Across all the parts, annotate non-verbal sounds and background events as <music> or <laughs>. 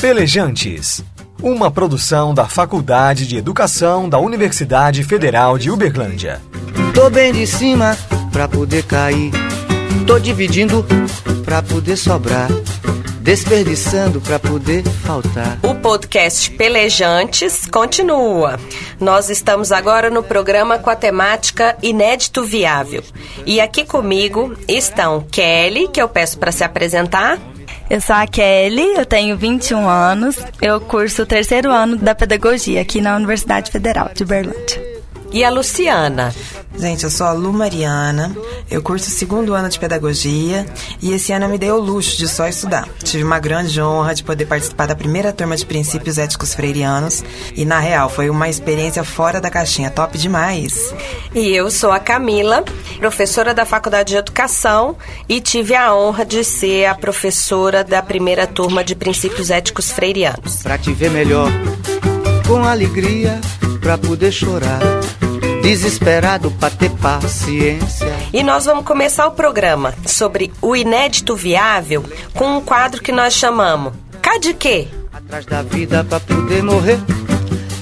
Pelejantes. Uma produção da Faculdade de Educação da Universidade Federal de Uberlândia. Tô bem de cima pra poder cair. Tô dividindo pra poder sobrar. Desperdiçando pra poder faltar. O podcast Pelejantes continua. Nós estamos agora no programa com a temática Inédito Viável. E aqui comigo estão Kelly, que eu peço para se apresentar. Eu sou a Kelly, eu tenho 21 anos, eu curso o terceiro ano da pedagogia aqui na Universidade Federal de Uberlândia. E a Luciana? Gente, eu sou a Lu Mariana, eu curso o segundo ano de pedagogia e esse ano eu me dei o luxo de só estudar. Tive uma grande honra de poder participar da primeira turma de princípios éticos freirianos e, na real, foi uma experiência fora da caixinha, top demais. E eu sou a Camila, professora da Faculdade de Educação e tive a honra de ser a professora da primeira turma de princípios éticos freirianos. Pra te ver melhor, com alegria, pra poder chorar desesperado pra ter paciência. E nós vamos começar o programa sobre o inédito viável com um quadro que nós chamamos Cá de quê? Atrás da vida pra poder morrer.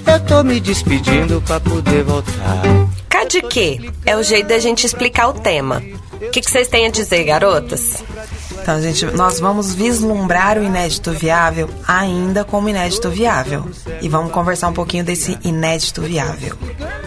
Eu tô me despedindo pra poder voltar. Cá de quê? É o jeito da gente explicar o tema. O que, que vocês têm a dizer, garotas? Então, gente, nós vamos vislumbrar o inédito viável ainda como inédito viável. E vamos conversar um pouquinho desse inédito viável.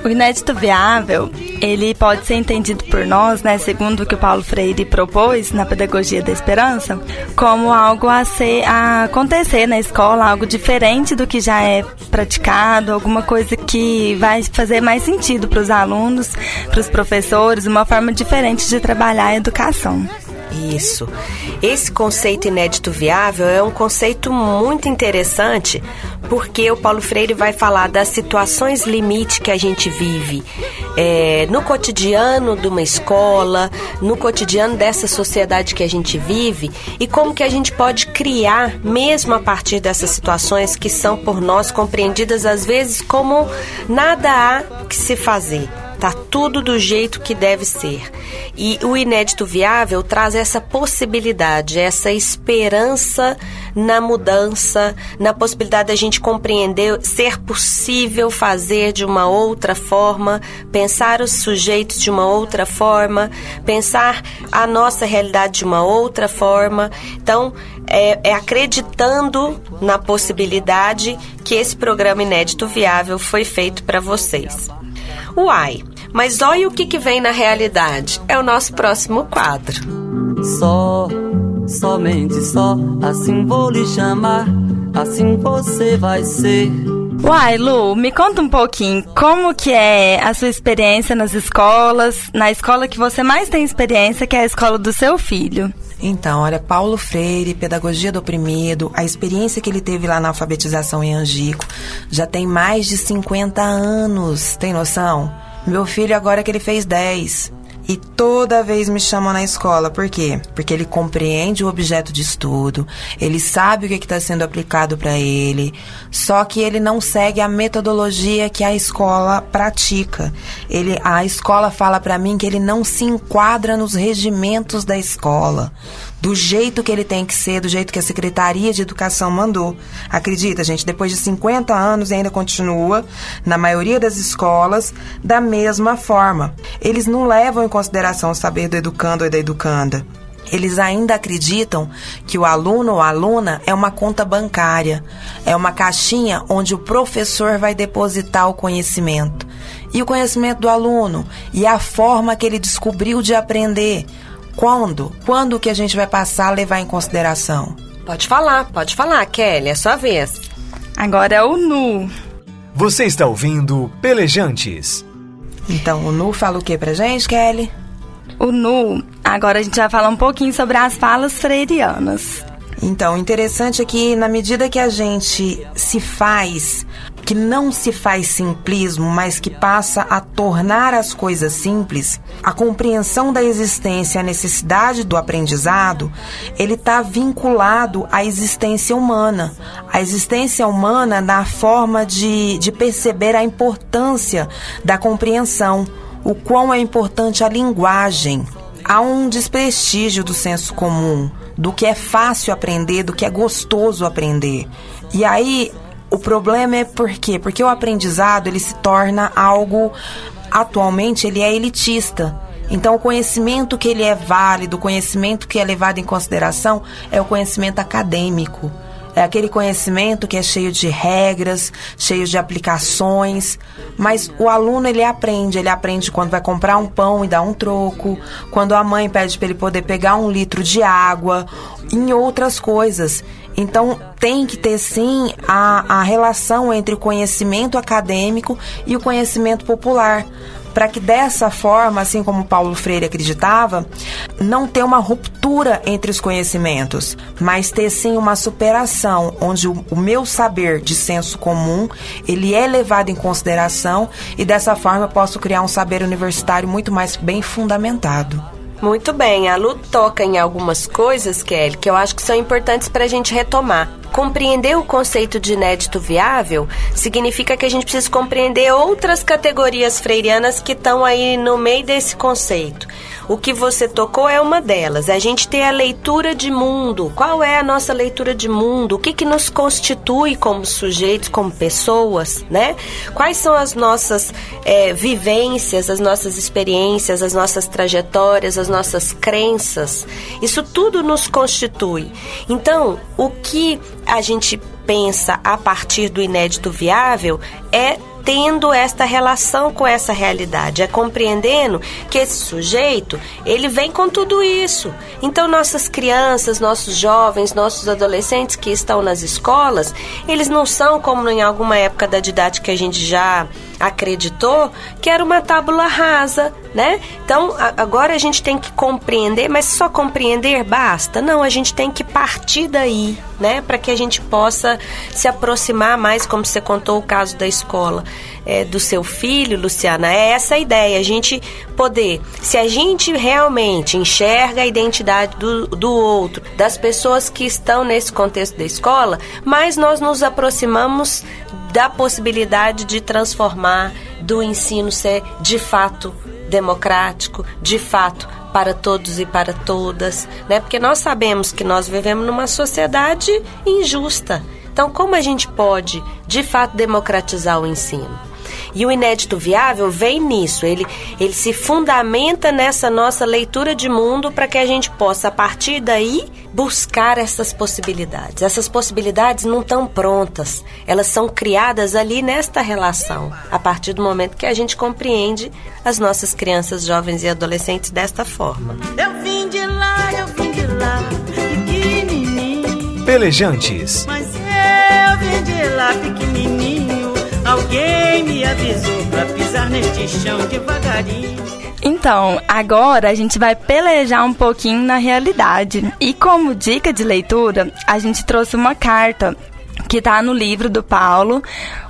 O inédito viável, ele pode ser entendido por nós, né, segundo o que o Paulo Freire propôs na Pedagogia da Esperança, como algo a ser a acontecer na escola, algo diferente do que já é praticado, alguma coisa que vai fazer mais sentido para os alunos, para os professores, uma forma diferente de trabalhar a educação. Isso. Esse conceito inédito viável é um conceito muito interessante porque o Paulo Freire vai falar das situações limite que a gente vive é, no cotidiano de uma escola, no cotidiano dessa sociedade que a gente vive e como que a gente pode criar, mesmo a partir dessas situações que são por nós compreendidas às vezes como nada há que se fazer. Tá tudo do jeito que deve ser. E o inédito viável traz essa possibilidade, essa esperança na mudança, na possibilidade da gente compreender ser possível fazer de uma outra forma, pensar os sujeitos de uma outra forma, pensar a nossa realidade de uma outra forma. Então, é, é acreditando na possibilidade que esse programa inédito viável foi feito para vocês. Uai, mas olha o que, que vem na realidade. É o nosso próximo quadro. Só, somente só, assim vou lhe chamar, assim você vai ser. Uai, Lu, me conta um pouquinho como que é a sua experiência nas escolas, na escola que você mais tem experiência, que é a escola do seu filho. Então, olha, Paulo Freire, Pedagogia do Oprimido, a experiência que ele teve lá na alfabetização em Angico, já tem mais de 50 anos, tem noção? Meu filho agora que ele fez 10. E toda vez me chamam na escola. Por quê? Porque ele compreende o objeto de estudo, ele sabe o que está sendo aplicado para ele, só que ele não segue a metodologia que a escola pratica. Ele, a escola fala para mim que ele não se enquadra nos regimentos da escola do jeito que ele tem que ser, do jeito que a Secretaria de Educação mandou. Acredita, gente, depois de 50 anos ainda continua, na maioria das escolas, da mesma forma. Eles não levam em consideração o saber do educando ou da educanda. Eles ainda acreditam que o aluno ou aluna é uma conta bancária, é uma caixinha onde o professor vai depositar o conhecimento. E o conhecimento do aluno e a forma que ele descobriu de aprender quando? Quando que a gente vai passar a levar em consideração? Pode falar, pode falar, Kelly, é sua vez. Agora é o nu. Você está ouvindo Pelejantes. Então, o nu fala o que pra gente, Kelly? O nu, agora a gente vai falar um pouquinho sobre as falas freirianas. Então, o interessante é que na medida que a gente se faz que não se faz simplismo, mas que passa a tornar as coisas simples, a compreensão da existência, a necessidade do aprendizado, ele está vinculado à existência humana. A existência humana na forma de, de perceber a importância da compreensão, o quão é importante a linguagem. Há um desprestígio do senso comum do que é fácil aprender, do que é gostoso aprender. E aí o problema é por quê? Porque o aprendizado ele se torna algo atualmente ele é elitista. Então, o conhecimento que ele é válido, o conhecimento que é levado em consideração é o conhecimento acadêmico. É aquele conhecimento que é cheio de regras, cheio de aplicações, mas o aluno ele aprende, ele aprende quando vai comprar um pão e dá um troco, quando a mãe pede para ele poder pegar um litro de água, em outras coisas. Então, tem que ter sim a, a relação entre o conhecimento acadêmico e o conhecimento popular para que dessa forma, assim como Paulo Freire acreditava, não ter uma ruptura entre os conhecimentos, mas ter sim uma superação, onde o, o meu saber de senso comum, ele é levado em consideração e dessa forma eu posso criar um saber universitário muito mais bem fundamentado. Muito bem, a Lu toca em algumas coisas, Kelly, que eu acho que são importantes para a gente retomar. Compreender o conceito de inédito viável significa que a gente precisa compreender outras categorias freirianas que estão aí no meio desse conceito. O que você tocou é uma delas. A gente tem a leitura de mundo. Qual é a nossa leitura de mundo? O que, que nos constitui como sujeitos, como pessoas, né? Quais são as nossas é, vivências, as nossas experiências, as nossas trajetórias, as nossas crenças? Isso tudo nos constitui. Então, o que a gente pensa a partir do inédito viável é tendo esta relação com essa realidade, é compreendendo que esse sujeito, ele vem com tudo isso. Então nossas crianças, nossos jovens, nossos adolescentes que estão nas escolas, eles não são como em alguma época da didática que a gente já acreditou que era uma tábula rasa, né? Então, agora a gente tem que compreender, mas só compreender basta? Não, a gente tem que partir daí, né? Para que a gente possa se aproximar mais, como você contou o caso da escola é, do seu filho, Luciana. É essa a ideia, a gente poder, se a gente realmente enxerga a identidade do, do outro, das pessoas que estão nesse contexto da escola, mais nós nos aproximamos da possibilidade de transformar, do ensino ser de fato democrático, de fato para todos e para todas, né? Porque nós sabemos que nós vivemos numa sociedade injusta. Então, como a gente pode, de fato, democratizar o ensino? E o inédito viável vem nisso, ele, ele se fundamenta nessa nossa leitura de mundo para que a gente possa, a partir daí, buscar essas possibilidades. Essas possibilidades não estão prontas, elas são criadas ali nesta relação, a partir do momento que a gente compreende as nossas crianças, jovens e adolescentes desta forma. Eu vim de lá, eu vim de lá, pequenininho. Pelejantes. Mas lá, pequenininho. Alguém me avisou pra pisar neste chão devagarinho. Então, agora a gente vai pelejar um pouquinho na realidade. E como dica de leitura, a gente trouxe uma carta que está no livro do Paulo.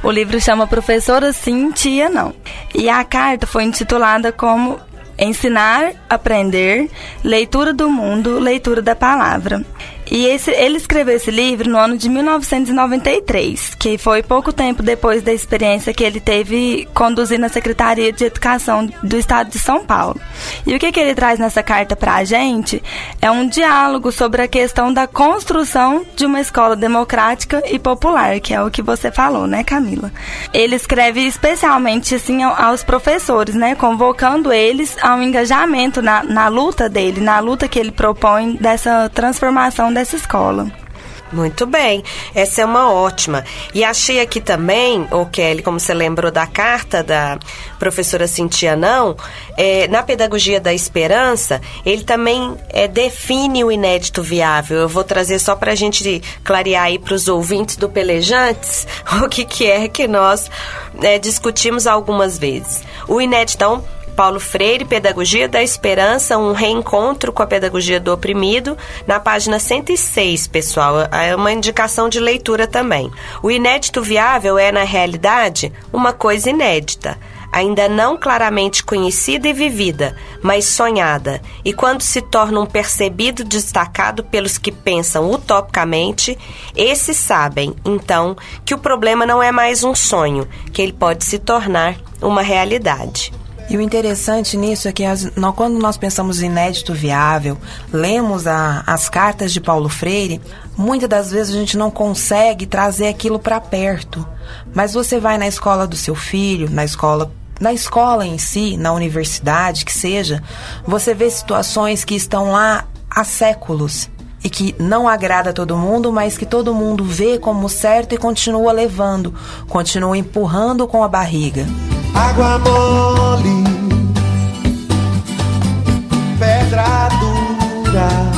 O livro chama Professora Sim, Tia Não. E a carta foi intitulada como Ensinar, Aprender, Leitura do Mundo, Leitura da Palavra. E esse, ele escreveu esse livro no ano de 1993, que foi pouco tempo depois da experiência que ele teve conduzindo a Secretaria de Educação do Estado de São Paulo. E o que, que ele traz nessa carta para a gente é um diálogo sobre a questão da construção de uma escola democrática e popular, que é o que você falou, né, Camila? Ele escreve especialmente assim aos professores, né, convocando eles ao engajamento na, na luta dele, na luta que ele propõe dessa transformação dessa escola. Muito bem, essa é uma ótima. E achei aqui também, o Kelly, como você lembrou da carta da professora Cintia Não, é, na Pedagogia da Esperança, ele também é, define o inédito viável. Eu vou trazer só para a gente clarear aí para os ouvintes do Pelejantes <laughs> o que, que é que nós é, discutimos algumas vezes. O inédito, então, Paulo Freire, Pedagogia da Esperança, um reencontro com a pedagogia do oprimido, na página 106, pessoal. É uma indicação de leitura também. O inédito viável é, na realidade, uma coisa inédita ainda não claramente conhecida e vivida, mas sonhada, e quando se torna um percebido destacado pelos que pensam utopicamente, esses sabem, então, que o problema não é mais um sonho, que ele pode se tornar uma realidade. E o interessante nisso é que as, nós, quando nós pensamos em inédito viável, lemos a, as cartas de Paulo Freire, muitas das vezes a gente não consegue trazer aquilo para perto. Mas você vai na escola do seu filho, na escola na escola em si, na universidade, que seja, você vê situações que estão lá há séculos e que não agrada a todo mundo, mas que todo mundo vê como certo e continua levando, continua empurrando com a barriga. Água mole, pedra dura.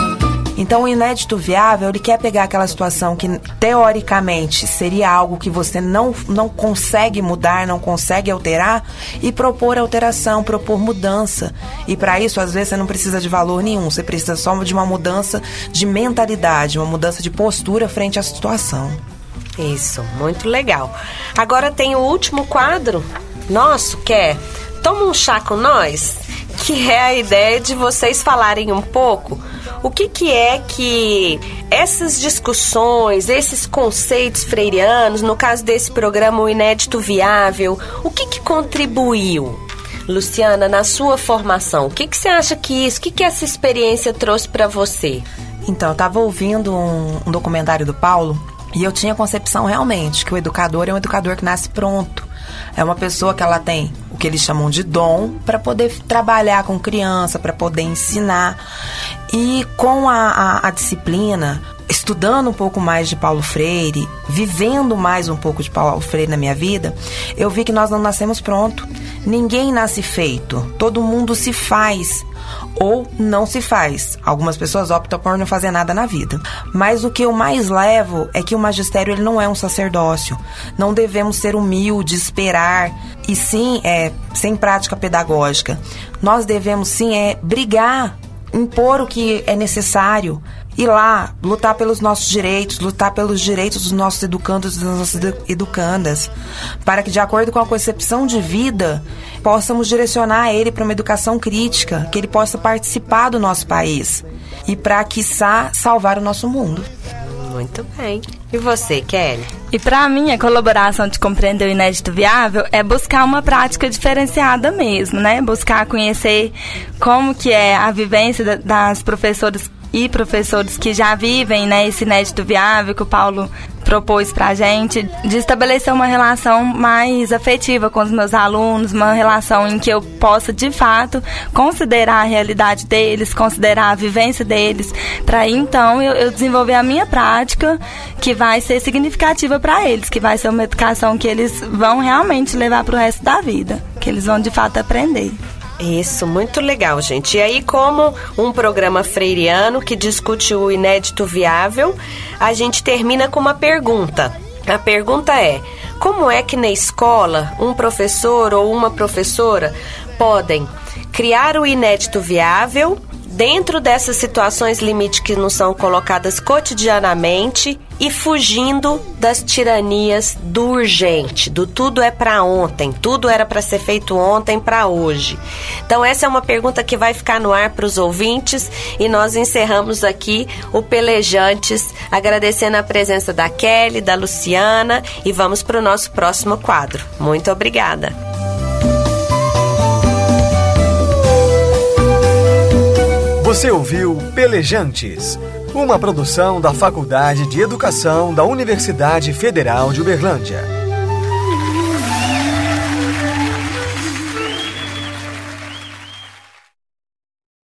Então, o inédito viável, ele quer pegar aquela situação que, teoricamente, seria algo que você não, não consegue mudar, não consegue alterar, e propor alteração, propor mudança. E para isso, às vezes, você não precisa de valor nenhum, você precisa só de uma mudança de mentalidade, uma mudança de postura frente à situação. Isso, muito legal. Agora tem o último quadro nosso, que é Toma um chá com nós, que é a ideia de vocês falarem um pouco o que, que é que essas discussões, esses conceitos freirianos, no caso desse programa O Inédito Viável, o que, que contribuiu? Luciana, na sua formação, o que, que você acha que isso, o que, que essa experiência trouxe para você? Então, eu estava ouvindo um, um documentário do Paulo e eu tinha a concepção realmente que o educador é um educador que nasce pronto. É uma pessoa que ela tem o que eles chamam de dom para poder trabalhar com criança, para poder ensinar. E com a, a, a disciplina, estudando um pouco mais de Paulo Freire, vivendo mais um pouco de Paulo Freire na minha vida, eu vi que nós não nascemos pronto. Ninguém nasce feito, todo mundo se faz ou não se faz. Algumas pessoas optam por não fazer nada na vida. Mas o que eu mais levo é que o magistério ele não é um sacerdócio. Não devemos ser humildes, esperar e sim é sem prática pedagógica. Nós devemos sim é brigar, impor o que é necessário ir lá, lutar pelos nossos direitos, lutar pelos direitos dos nossos educandos e das nossas educandas, para que, de acordo com a concepção de vida, possamos direcionar ele para uma educação crítica, que ele possa participar do nosso país e para, quiçá, salvar o nosso mundo. Muito bem. E você, Kelly? E para mim, a colaboração de compreender o inédito viável é buscar uma prática diferenciada mesmo, né? Buscar conhecer como que é a vivência das professoras e professores que já vivem né, esse inédito viável que o Paulo propôs para a gente, de estabelecer uma relação mais afetiva com os meus alunos, uma relação em que eu possa, de fato, considerar a realidade deles, considerar a vivência deles, para então eu, eu desenvolver a minha prática, que vai ser significativa para eles, que vai ser uma educação que eles vão realmente levar para o resto da vida, que eles vão, de fato, aprender. Isso, muito legal, gente. E aí, como um programa freiriano que discute o inédito viável, a gente termina com uma pergunta. A pergunta é: como é que na escola um professor ou uma professora podem criar o inédito viável dentro dessas situações limite que nos são colocadas cotidianamente e fugindo das tiranias do urgente, do tudo é para ontem, tudo era para ser feito ontem para hoje. Então essa é uma pergunta que vai ficar no ar para os ouvintes e nós encerramos aqui o Pelejantes, agradecendo a presença da Kelly, da Luciana e vamos para o nosso próximo quadro. Muito obrigada. Você ouviu Pelejantes, uma produção da Faculdade de Educação da Universidade Federal de Uberlândia.